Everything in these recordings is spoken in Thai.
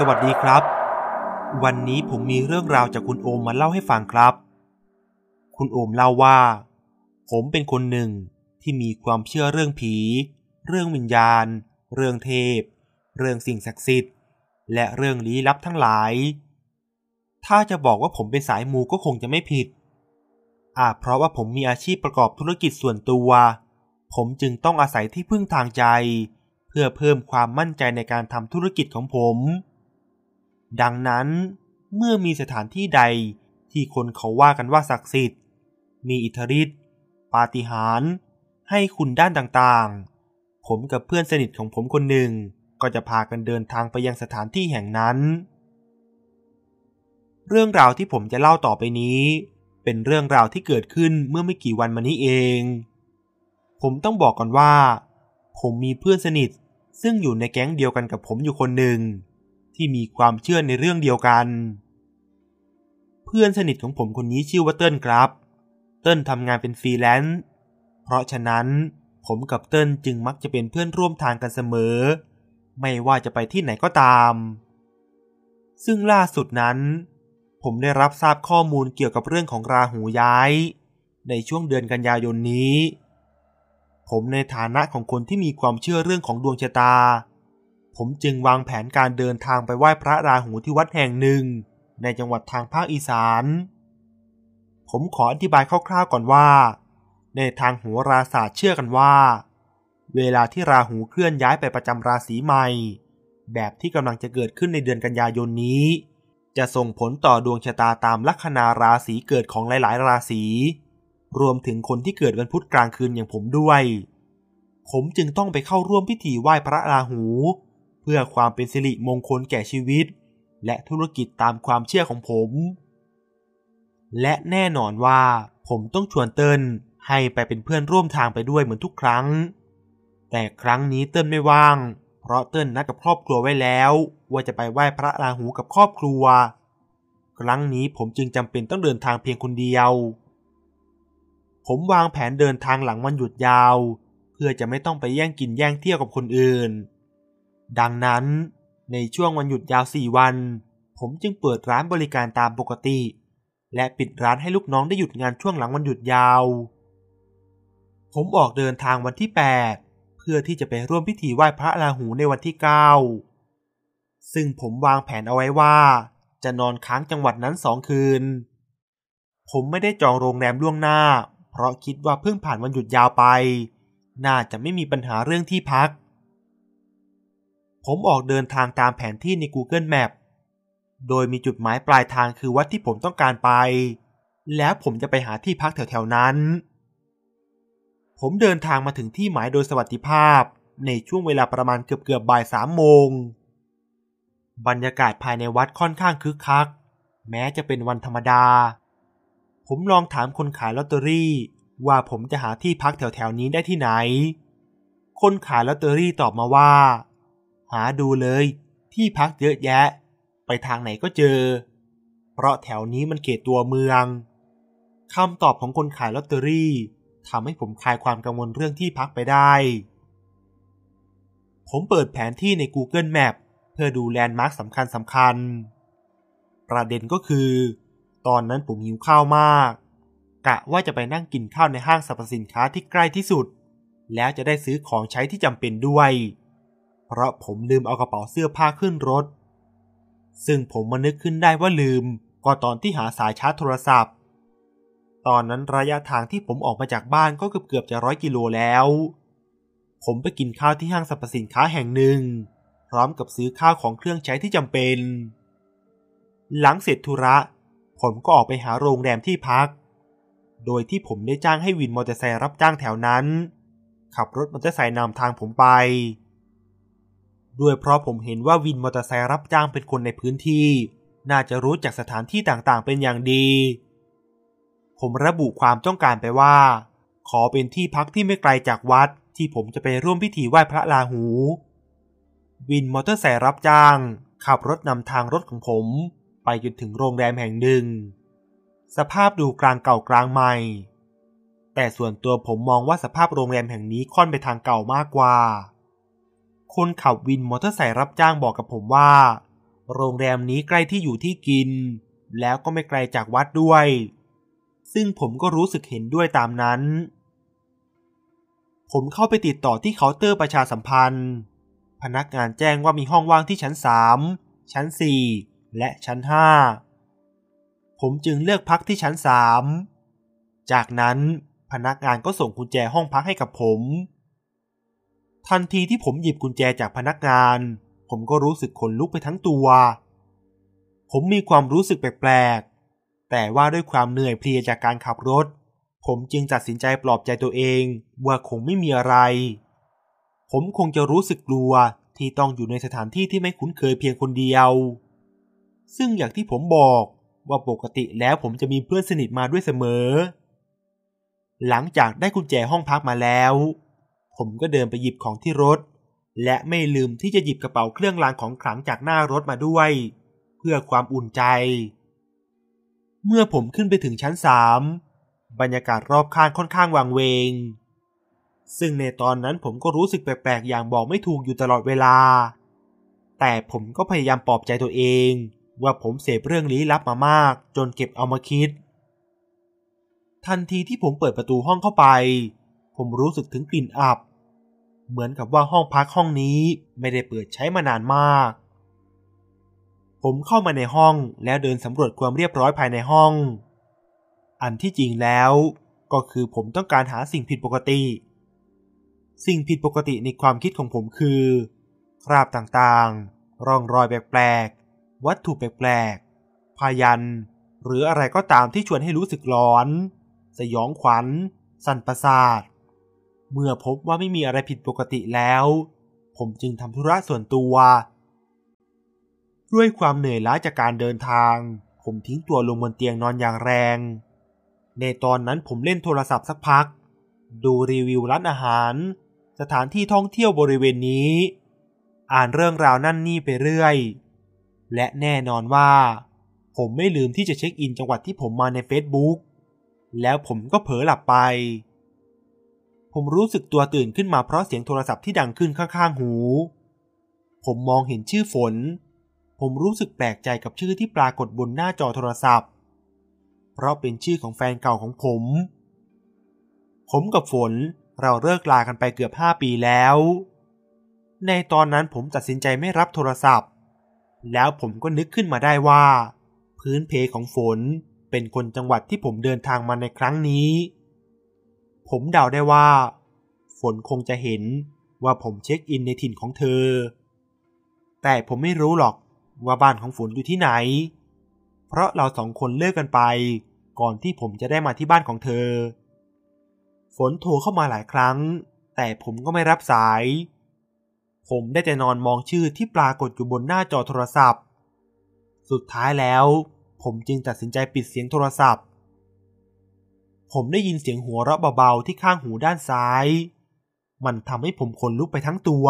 สวัสดีครับ วันนี้ผมมีเรื่องราวจากคุณโอมมาเล่าให้ฟังครับ คุณโอมเล่าว่า ผมเป็นคนหนึ่งที่มีความเชื่อเรื่องผี เรื่องวิญญาณ เรื่องเทพ เรื่องสิ่งศักดิ์สิทธิ์ และเรื่องลี้ลับทั้งหลาย ถ้าจะบอกว่าผมเป็นสายมูก็คงจะไม่ผิด อาจเพราะว่าผมมีอาชีพประกอบธุรกิจส่วนตัว ผมจึงต้องอาศัยที่พึ่งทางใจ เพื่อเพิ่มความมั่นใจในการทำธุรกิจของผม ดังนั้นเมื่อมีสถานที่ใดที่คนเขาว่ากันว่าศักดิ์สิทธิ์ มีอิทธิฤทธิ์ปาฏิหาริย์ให้คุณด้านต่างๆ ผมกับเพื่อนสนิทของผมคนหนึ่งก็จะพากันเดินทางไปยังสถานที่แห่งนั้น เรื่องราวที่ผมจะเล่าต่อไปนี้ เป็นเรื่องราวที่เกิดขึ้นเมื่อไม่กี่วันมานี้เอง ผมต้องบอกก่อนว่า ผมมีเพื่อนสนิทซึ่งอยู่ในแก๊งเดียวกันกับผมอยู่คนหนึ่ง ที่มีความเชื่อในเรื่องเดียวกัน เพื่อนสนิทของผมคนนี้ชื่อว่าเติ้ลครับ เติ้ลทำงานเป็นฟรีแลนซ์ เพราะฉะนั้นผมกับเติ้ลจึงมักจะเป็นเพื่อนร่วมทางกันเสมอ ไม่ว่าจะไปที่ไหนก็ตาม ซึ่งล่าสุดนั้น ผมได้รับทราบข้อมูลเกี่ยวกับเรื่องของราหูย้าย ในช่วงเดือนกันยายนนี้ ผมในฐานะของคนที่มีความเชื่อเรื่องของดวงชะตา ผมจึงวางแผนการเดินทางไปไหว้พระราหูที่วัดแห่งหนึ่ง ในจังหวัดทางภาคอีสาน ผมขออธิบายคร่าวๆก่อนว่า ในทางโหราศาสตร์เชื่อกันว่า เวลาที่ราหูเคลื่อนย้ายไปประจำราศีใหม่ แบบที่กำลังจะเกิดขึ้นในเดือนกันยายนนี้ จะส่งผลต่อดวงชะตาตามลัคนาราศีเกิดของหลายๆ ราศีรวมถึงคนที่เกิดวันพุธกลางคืนอย่างผมด้วย ผมจึงต้องไปเข้าร่วมพิธีไหว้พระราหู พื่อความเป็นสิริมงคลแก่ชีวิต และธุรกิจตามความเชื่อของผม และแน่นอนว่าผมต้องชวนเติ้ลให้ไปเป็นเพื่อนร่วมทางไปด้วยเหมือนทุกครั้ง แต่ครั้งนี้เติ้ลไม่ว่าง เพราะเติ้ลนัดกับครอบครัวไว้แล้ว ว่าจะไปไหว้พระราหูกับครอบครัว ครั้งนี้ผมจึงจำเป็นต้องเดินทางเพียงคนเดียว ผมวางแผนเดินทางหลังวันหยุดยาว เพื่อจะไม่ต้องไปแย่งกินแย่งเที่ยวกับคนอื่น ดังนั้นในช่วงวันหยุดยาวสี่วัน ผมจึงเปิดร้านบริการตามปกติ และปิดร้านให้ลูกน้องได้หยุดงานช่วงหลังวันหยุดยาว ผมออกเดินทางวันที่ 8 เพื่อที่จะไปร่วมพิธีไหว้พระราหูในวันที่ 9 ซึ่งผมวางแผนเอาไว้ว่า จะนอนค้างจังหวัดนั้นสองคืน ผมไม่ได้จองโรงแรมล่วงหน้า เพราะคิดว่าเพิ่งผ่านวันหยุดยาวไป น่าจะไม่มีปัญหาเรื่องที่พัก ผมออกเดินทางตามแผนที่ใน Google Map โดยมีจุดหมายปลายทางคือวัดที่ผมต้องการไป แล้วผมจะไปหาที่พักแถวๆนั้น ผมเดินทางมาถึงที่หมายโดยสวัสดิภาพในช่วงเวลาประมาณเกือบๆบ่ายสามโมง บรรยากาศภายในวัดค่อนข้างคึกคัก แม้จะเป็นวันธรรมดา ผมลองถามคนขายลอตเตอรี่ ว่าผมจะหาที่พักแถวๆนี้ได้ที่ไหน คนขายลอตเตอรี่ตอบมาว่า หาดูเลย ที่พักเยอะแยะ ไปทางไหนก็เจอ เพราะแถวนี้มันเขตตัวเมืองคำตอบของคนขายลอตเตอรี่ทำให้ผมคลายความกังวลเรื่องที่พักไปได้ ผมเปิดแผนที่ใน Google Map เพื่อดูแลนด์มาร์คสำคัญสำคัญ ประเด็นก็คือ ตอนนั้นผมหิวข้าวมาก กะว่าจะไปนั่งกินข้าวในห้างสรรพสินค้าที่ใกล้ที่สุด แล้วจะได้ซื้อของใช้ที่จำเป็นด้วย เพราะผมลืมเอากระเป๋าเสื้อผ้าขึ้นรถ ซึ่งผมมานึกขึ้นได้ว่าลืมก็ตอนที่หาสายชาร์จโทรศัพท์ ตอนนั้นระยะทางที่ผมออกมาจากบ้านก็เกือบเกือบจะร้อยกิโลแล้ว ผมไปกินข้าวที่ห้างสรรพสินค้าแห่งหนึ่ง พร้อมกับซื้อข้าวของเครื่องใช้ที่จำเป็น หลังเสร็จธุระ ผมก็ออกไปหาโรงแรมที่พัก โดยที่ผมได้จ้างให้วินมอเตอร์ไซค์รับจ้างแถวนั้น ขับรถมอเตอร์ไซค์นำทางผมไป ด้วยเพราะผมเห็นว่าวินมอเตอร์ไซค์รับจ้างเป็นคนในพื้นที่ น่าจะรู้จักสถานที่ต่างๆ เป็นอย่างดี ผมระบุความต้องการไปว่า ขอเป็นที่พักที่ไม่ไกลจากวัดที่ผมจะไปร่วมพิธีไหว้พระราหู วินมอเตอร์ไซค์รับจ้าง ขับรถนำทางรถของผม ไปจนถึงโรงแรมแห่งหนึ่ง สภาพดูกลางเก่ากลางใหม่ แต่ส่วนตัวผมมองว่าสภาพโรงแรมแห่งนี้ค่อนไปทางเก่ามากกว่า คนขับวินมอเตอร์ไซค์รับจ้างบอกกับผมว่า โรงแรมนี้ใกล้ที่อยู่ที่กิน แล้วก็ไม่ไกลจากวัดด้วย ซึ่งผมก็รู้สึกเห็นด้วยตามนั้น ผมเข้าไปติดต่อที่เคาน์เตอร์ประชาสัมพันธ์ พนักงานแจ้งว่ามีห้องว่างที่ชั้นสามชั้นสี่และชั้นห้าผมจึงเลือกพักที่ชั้นสามจากนั้นพนักงานก็ส่งกุญแจห้องพักให้กับผม ทันทีที่ผมหยิบกุญแจจากพนักงาน ผมก็รู้สึกขนลุกไปทั้งตัว ผมมีความรู้สึกแปลกๆ แต่ว่าด้วยความเหนื่อยเพลียจากการขับรถ ผมจึงตัดสินใจปลอบใจตัวเองว่าคงไม่มีอะไร ผมคงจะรู้สึกกลัวที่ต้องอยู่ในสถานที่ที่ไม่คุ้นเคยเพียงคนเดียว ซึ่งอย่างที่ผมบอกว่าปกติแล้วผมจะมีเพื่อนสนิทมาด้วยเสมอ หลังจากได้กุญแจห้องพักมาแล้ว ผมก็เดินไปหยิบของที่รถ และไม่ลืมที่จะหยิบกระเป๋าเครื่องรางของขลังจากหน้ารถมาด้วย เพื่อความอุ่นใจ เมื่อผมขึ้นไปถึงชั้นสามบรรยากาศรอบข้างค่อนข้างวังเวง ซึ่งในตอนนั้นผมก็รู้สึกแปลกๆ อย่างบอกไม่ถูกอยู่ตลอดเวลา แต่ผมก็พยายามปลอบใจตัวเอง ว่าผมเสพเรื่องลี้ลับมามาก จนเก็บเอามาคิด ทันทีที่ผมเปิดประตูห้องเข้าไป ผมรู้สึกถึงกลิ่นอับ เหมือนกับว่าห้องพักห้องนี้ไม่ได้เปิดใช้มานานมาก ผมเข้ามาในห้องแล้วเดินสำรวจความเรียบร้อยภายในห้อง อันที่จริงแล้วก็คือผมต้องการหาสิ่งผิดปกติ สิ่งผิดปกติในความคิดของผมคือ คราบต่างๆ ร่องรอยแปลกๆ วัตถุแปลกๆ พยัน หรืออะไรก็ตามที่ชวนให้รู้สึกร้อน สยองขวัญ สั่นประสาท เมื่อพบว่าไม่มีอะไรผิดปกติแล้ว ผมจึงทำธุระส่วนตัว ด้วยความเหนื่อยล้าจากการเดินทาง ผมทิ้งตัวลงบนเตียงนอนอย่างแรง ในตอนนั้นผมเล่นโทรศัพท์สักพัก ดูรีวิวร้านอาหาร สถานที่ท่องเที่ยวบริเวณนี้ อ่านเรื่องราวนั่นนี่ไปเรื่อย และแน่นอนว่า ผมไม่ลืมที่จะเช็คอินจังหวัดที่ผมมาใน Facebook แล้วผมก็เผลอหลับไป ผมรู้สึกตัวตื่นขึ้นมาเพราะเสียงโทรศัพท์ที่ดังขึ้นข้างๆหู ผมมองเห็นชื่อฝน ผมรู้สึกแปลกใจกับชื่อที่ปรากฏบนหน้าจอโทรศัพท์ เพราะเป็นชื่อของแฟนเก่าของผม ผมกับฝนเราเลิกลากันไปเกือบห้าปีแล้ว ในตอนนั้นผมตัดสินใจไม่รับโทรศัพท์ แล้วผมก็นึกขึ้นมาได้ว่า พื้นเพของฝนเป็นคนจังหวัดที่ผมเดินทางมาในครั้งนี้ ผมเดาได้ว่า ฝนคงจะเห็นว่าผมเช็คอินในถิ่นของเธอ แต่ผมไม่รู้หรอกว่าบ้านของฝนอยู่ที่ไหน เพราะเราสองคนเลิกกันไป ก่อนที่ผมจะได้มาที่บ้านของเธอ ฝนโทรเข้ามาหลายครั้ง แต่ผมก็ไม่รับสาย ผมได้แต่นอนมองชื่อที่ปรากฏอยู่บนหน้าจอโทรศัพท์ สุดท้ายแล้ว ผมจึงตัดสินใจปิดเสียงโทรศัพท์ ผมได้ยินเสียงหัวเราะเบาๆที่ข้างหูด้านซ้าย มันทำให้ผมขนลุกไปทั้งตัว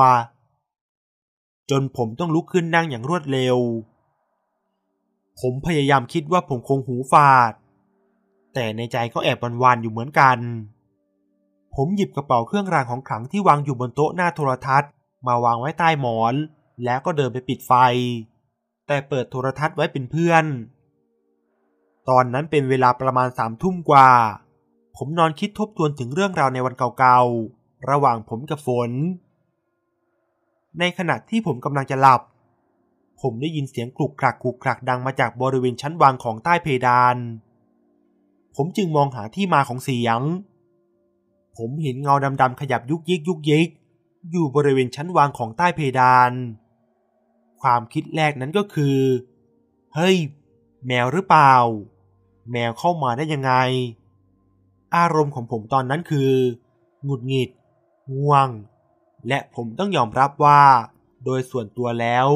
จนผมต้องลุกขึ้นนั่งอย่างรวดเร็ว ผมพยายามคิดว่าผมคงหูฝาด แต่ในใจก็แอบวันๆอยู่เหมือนกัน ผมหยิบกระเป๋าเครื่องรางของขลังที่วางอยู่บนโต๊ะหน้าโทรทัศน์ มาวางไว้ใต้หมอน แล้วก็เดินไปปิดไฟ แต่เปิดโทรทัศน์ไว้เป็นเพื่อนตอนนั้นเป็นเวลาประมาณสามทุ่มกว่า ผมนอนคิดทบทวนถึงเรื่องราวในวันเก่าๆ ระหว่างผมกับฝน ในขณะที่ผมกำลังจะหลับ ผมได้ยินเสียงกลุกคลักกลุกคลักดังมาจากบริเวณชั้นวางของใต้เพดาน ผมจึงมองหาที่มาของเสียง ผมเห็นเงาดำๆขยับยุกยิกยุกยิกอยู่บริเวณชั้นวางของใต้เพดาน ความคิดแรกนั้นก็คือ เฮ้ย แมวหรือเปล่า แมวเข้ามาได้ยังไง อารมณ์ของผมตอนนั้นคือ หงุดหงิด ง่วง และผมต้องยอมรับว่า โดยส่วนตัวแล้ว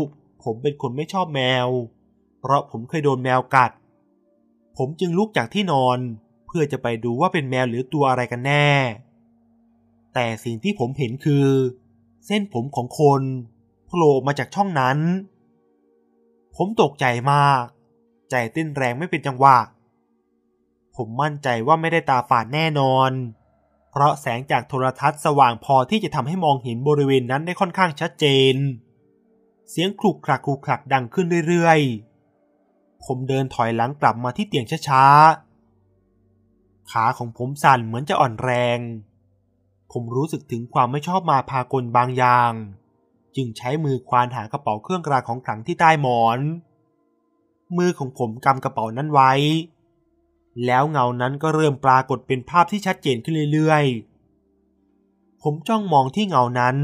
ผมเป็นคนไม่ชอบแมว เพราะผมเคยโดนแมวกัด ผมจึงลุกจากที่นอน เพื่อจะไปดูว่าเป็นแมวหรือตัวอะไรกันแน่ แต่สิ่งที่ผมเห็นคือ เส้นผมของคนโผล่มาจากช่องนั้น ผมตกใจมาก ใจเต้นแรงไม่เป็นจังหวะ ผมมั่นใจว่าไม่ได้ตาฝาดแน่นอน เพราะแสงจากโทรทัศน์สว่างพอที่จะทำให้มองเห็นบริเวณนั้นได้ค่อนข้างชัดเจน เสียงคลุกคลักคลุกคลักดังขึ้นเรื่อยๆ ผมเดินถอยหลังกลับมาที่เตียงช้าๆ ขาของผมสั่นเหมือนจะอ่อนแรง ผมรู้สึกถึงความไม่ชอบมาพากลบางอย่าง จึงใช้มือควานหากระเป๋าเครื่องรางของขลังที่ใต้หมอน มือของผมกำกระเป๋านั้นไว้ แล้วเงานั้นก็เริ่มปรากฏเป็นภาพที่ชัดเจนขึ้นเรื่อยๆ ผมจ้องมองที่เงานั้น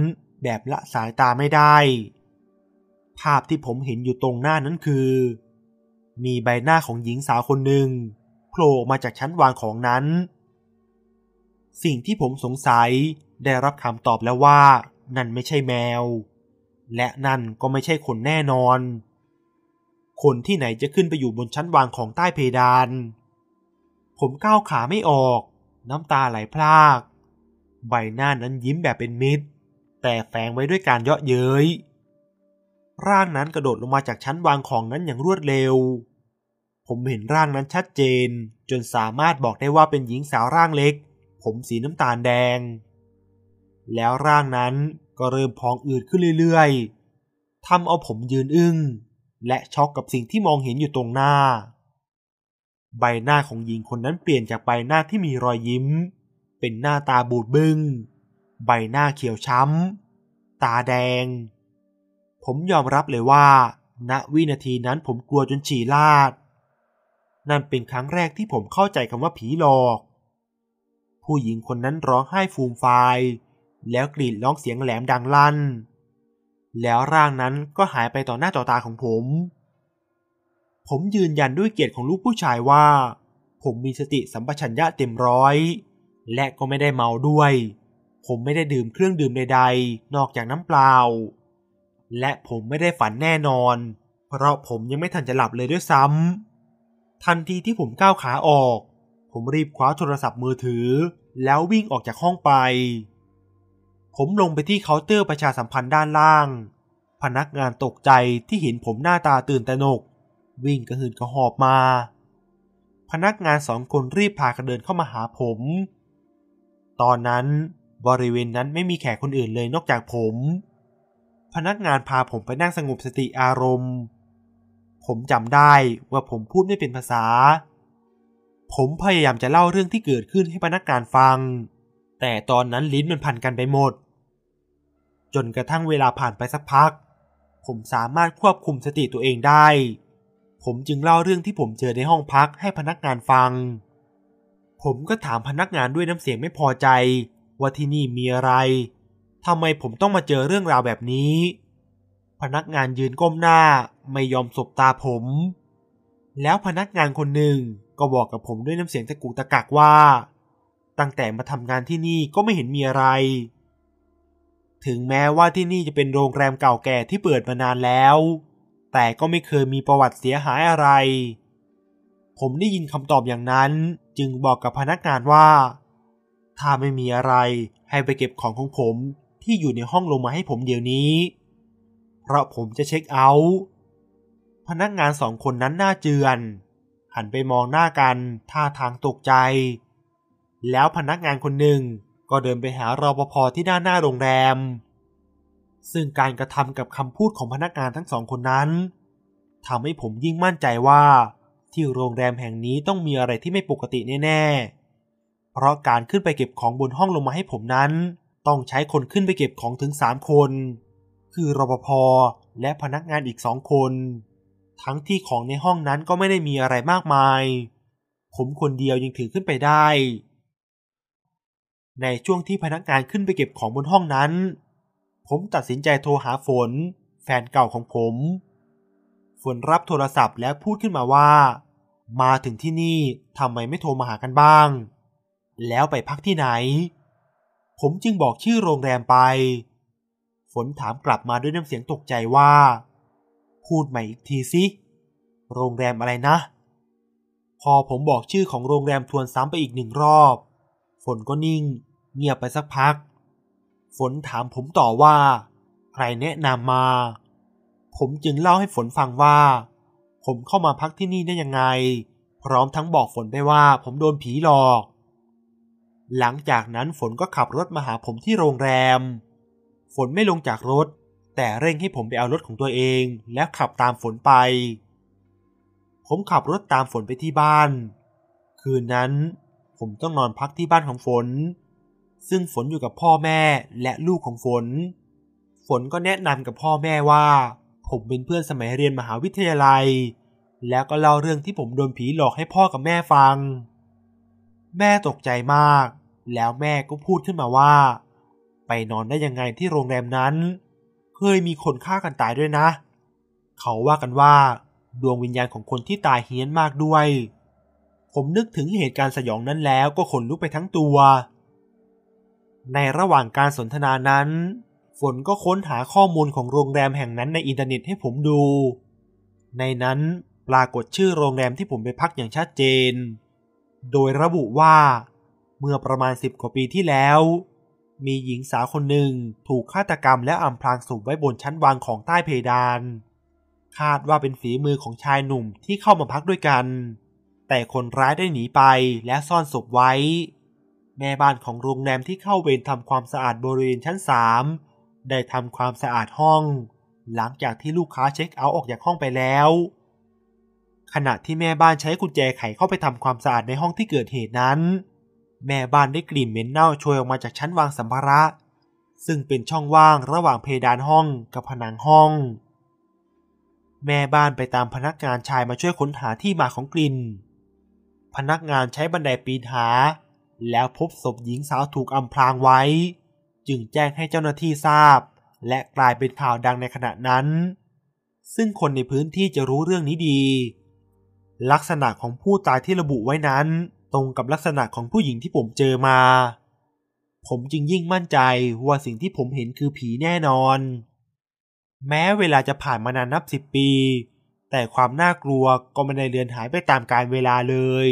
แบบละสายตาไม่ได้ ภาพที่ผมเห็นอยู่ตรงหน้านั้นคือ มีใบหน้าของหญิงสาวคนหนึ่งโผล่มาจากชั้นวางของนั้น สิ่งที่ผมสงสัยได้รับคำตอบแล้วว่านั่นไม่ใช่แมว และนั่นก็ไม่ใช่คนแน่นอน คนที่ไหนจะขึ้นไปอยู่บนชั้นวางของใต้เพดาน ผมก้าวขาไม่ออก น้ำตาไหลพราก ใบหน้านั้นยิ้มแบบเป็นมิตร แต่แฝงไว้ด้วยการเยาะเย้ย ร่างนั้นกระโดดลงมาจากชั้นวางของนั้นอย่างรวดเร็ว ผมเห็นร่างนั้นชัดเจน จนสามารถบอกได้ว่าเป็นหญิงสาวร่างเล็ก ผมสีน้ำตาลแดง แล้วร่างนั้นก็เริ่มพองอืดขึ้นเรื่อยๆทำเอาผมยืนอึง้ง และช็อกกับสิ่งที่มองเห็นอยู่ตรงหน้า ใบหน้าของหญิงคนนั้นเปลี่ยนจากใบหน้าที่มีรอยยิ้ม เป็นหน้าตาบูดบึง้ง ใบหน้าเขียวช้ำ ตาแดง ผมยอมรับเลยว่า ณวินาทีนั้นผมกลัวจนฉี่ลาด นั่นเป็นครั้งแรกที่ผมเข้าใจคำว่าผีหลอก ผู้หญิงคนนั้นร้องไห้ฟูมฟาย แล้วกรีดร้องเสียงแหลมดังลั่น แล้วร่างนั้นก็หายไปต่อหน้าต่อตาของผม ผมยืนยันด้วยเกียรติของลูกผู้ชายว่า ผมมีสติสัมปชัญญะเต็มร้อย และก็ไม่ได้เมาด้วย ผมไม่ได้ดื่มเครื่องดื่มใดๆ นอกจากน้ำเปล่า และผมไม่ได้ฝันแน่นอน เพราะผมยังไม่ทันจะหลับเลยด้วยซ้ำทันทีที่ผมก้าวขาออก ผมรีบคว้าโทรศัพท์มือถือ แล้ววิ่งออกจากห้องไป ผมลงไปที่เคาน์เตอร์ประชาสัมพันธ์ด้านล่าง พนักงานตกใจที่เห็นผมหน้าตาตื่นตระหนก วิ่งกระหืดกระหอบมา พนักงานสองคนรีบพากันเดินเข้ามาหาผม ตอนนั้นบริเวณนั้นไม่มีแขกคนอื่นเลยนอกจากผม พนักงานพาผมไปนั่งสงบสติอารมณ์ ผมจำได้ว่าผมพูดไม่เป็นภาษา ผมพยายามจะเล่าเรื่องที่เกิดขึ้นให้พนักงานฟัง แต่ตอนนั้นลิ้นมันพันกันไปหมด จนกระทั่งเวลาผ่านไปสักพัก ผมสามารถควบคุมสติตัวเองได้ ผมจึงเล่าเรื่องที่ผมเจอในห้องพักให้พนักงานฟัง ผมก็ถามพนักงานด้วยน้ำเสียงไม่พอใจ ว่าที่นี่มีอะไรทำไมผมต้องมาเจอเรื่องราวแบบนี้ พนักงานยืนก้มหน้าไม่ยอมสบตาผม แล้วพนักงานคนหนึ่งก็บอกกับผมด้วยน้ำเสียงตะกุกตะกักว่า ตั้งแต่มาทำงานที่นี่ก็ไม่เห็นมีอะไร ถึงแม้ว่าที่นี่จะเป็นโรงแรมเก่าแก่ที่เปิดมานานแล้ว แต่ก็ไม่เคยมีประวัติเสียหายอะไร ผมได้ยินคำตอบอย่างนั้นจึงบอกกับพนักงานว่า ถ้าไม่มีอะไรให้ไปเก็บของของผมที่อยู่ในห้องลงมาให้ผมเดี๋ยวนี้ เพราะผมจะเช็คเอาท์พนักงานสองคนนั้นหน้าเจือน หันไปมองหน้ากันท่าทางตกใจ แล้วพนักงานคนหนึ่งก็เดินไปหารอปภที่ด้านหน้าโรงแรม ซึ่งการกระทำกับคำพูดของพนักงานทั้งสองคนนั้นทำให้ผมยิ่งมั่นใจว่า ที่โรงแรมแห่งนี้ต้องมีอะไรที่ไม่ปกติแน่ๆ เพราะการขึ้นไปเก็บของบนห้องลงมาให้ผมนั้น ต้องใช้คนขึ้นไปเก็บของถึงสามคน คือรปภและพนักงานอีกสองคน ทั้งที่ของในห้องนั้นก็ไม่ได้มีอะไรมากมาย ผมคนเดียวยังถือขึ้นไปได้ ในช่วงที่พนักงานขึ้นไปเก็บของบนห้องนั้น ผมตัดสินใจโทรหาฝน แฟนเก่าของผม ฝนรับโทรศัพท์แล้วพูดขึ้นมาว่า มาถึงที่นี่ทำไมไม่โทรมาหากันบ้าง แล้วไปพักที่ไหน ผมจึงบอกชื่อโรงแรมไป ฝนถามกลับมาด้วยน้ำเสียงตกใจว่า พูดใหม่อีกทีสิโรงแรมอะไรนะ พอผมบอกชื่อของโรงแรมทวนซ้ำไปอีกหนึ่งรอบ ฝนก็นิ่ง เงียบไปสักพัก ฝนถามผมต่อว่า ใครแนะนำมา ผมจึงเล่าให้ฝนฟังว่า ผมเข้ามาพักที่นี่ได้ยังไง พร้อมทั้งบอกฝนไปว่าผมโดนผีหลอก หลังจากนั้นฝนก็ขับรถมาหาผมที่โรงแรม ฝนไม่ลงจากรถ แต่เร่งให้ผมไปเอารถของตัวเอง และขับตามฝนไป ผมขับรถตามฝนไปที่บ้าน คืนนั้นผมต้องนอนพักที่บ้านของฝน ซึ่งฝนอยู่กับพ่อแม่และลูกของฝน ฝนก็แนะนำกับพ่อแม่ว่า ผมเป็นเพื่อนสมัยเรียนมหาวิทยาลัย แล้วก็เล่าเรื่องที่ผมโดนผีหลอกให้พ่อกับแม่ฟัง แม่ตกใจมาก แล้วแม่ก็พูดขึ้นมาว่า ไปนอนได้ยังไงที่โรงแรมนั้น เคยมีคนฆ่ากันตายด้วยนะ เขาว่ากันว่า ดวงวิญญาณของคนที่ตายเฮี้ยนมากด้วย ผมนึกถึงเหตุการณ์สยองนั้นแล้วก็ขนลุกไปทั้งตัว ในระหว่างการสนทนานั้น ฝนก็ค้นหาข้อมูลของโรงแรมแห่งนั้นในอินเทอร์เน็ตให้ผมดู ในนั้นปรากฏชื่อโรงแรมที่ผมไปพักอย่างชัดเจน โดยระบุว่า เมื่อประมาณสิบกว่าปีที่แล้ว มีหญิงสาวคนหนึ่งถูกฆาตกรรมและอำพรางศพไว้บนชั้นวางของใต้เพดาน คาดว่าเป็นฝีมือของชายหนุ่มที่เข้ามาพักด้วยกัน แต่คนร้ายได้หนีไปและซ่อนศพไว้ แม่บ้านของโรงแรมที่เข้าเวรทำความสะอาดบริเวณชั้นสามได้ทำความสะอาดห้อง หลังจากที่ลูกค้าเช็คเอาท์ออกจากห้องไปแล้ว ขณะที่แม่บ้านใช้กุญแจไขเข้าไปทำความสะอาดในห้องที่เกิดเหตุนั้น แม่บ้านได้กลิ่นเหม็นเน่าโชยออกมาจากชั้นวางสัมภาระ ซึ่งเป็นช่องว่างระหว่างเพดานห้องกับผนังห้อง แม่บ้านไปตามพนักงานชายมาช่วยค้นหาที่มาของกลิ่น พนักงานใช้บันไดปีนหา แล้วพบศพหญิงสาวถูกอำพรางไว้ จึงแจ้งให้เจ้าหน้าที่ทราบ และกลายเป็นข่าวดังในขณะนั้น ซึ่งคนในพื้นที่จะรู้เรื่องนี้ดี ลักษณะของผู้ตายที่ระบุไว้นั้น ตรงกับลักษณะของผู้หญิงที่ผมเจอมา ผมจึงยิ่งมั่นใจว่าสิ่งที่ผมเห็นคือผีแน่นอน แม้เวลาจะผ่านมานานนับสิบปี แต่ความน่ากลัวก็ไม่ได้เลือนหายไปตามกาลเวลาเลย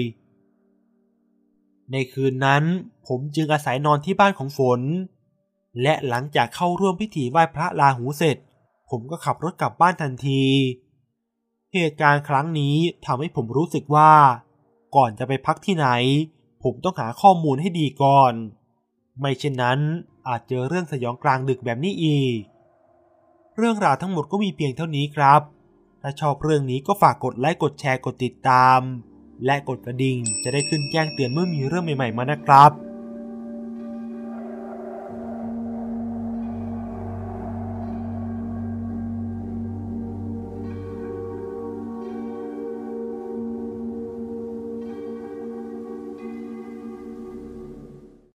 ในคืนนั้นผมจึงอาศัยนอนที่บ้านของฝน และหลังจากเข้าร่วมพิธีไหว้พระลาหูเสร็จ ผมก็ขับรถกลับบ้านทันที เหตุการณ์ครั้งนี้ทำให้ผมรู้สึกว่า ก่อนจะไปพักที่ไหน ผมต้องหาข้อมูลให้ดีก่อน ไม่เช่นนั้นอาจเจอเรื่องสยองกลางดึกแบบนี้อีก เรื่องราวทั้งหมดก็มีเพียงเท่านี้ครับ ถ้าชอบเรื่องนี้ก็ฝากกดไลค์กดแชร์กดติดตาม และกดกระดิ่งจะได้ขึ้นแจ้งเตือนเมื่อมีเรื่องใหม่ๆมานะครับ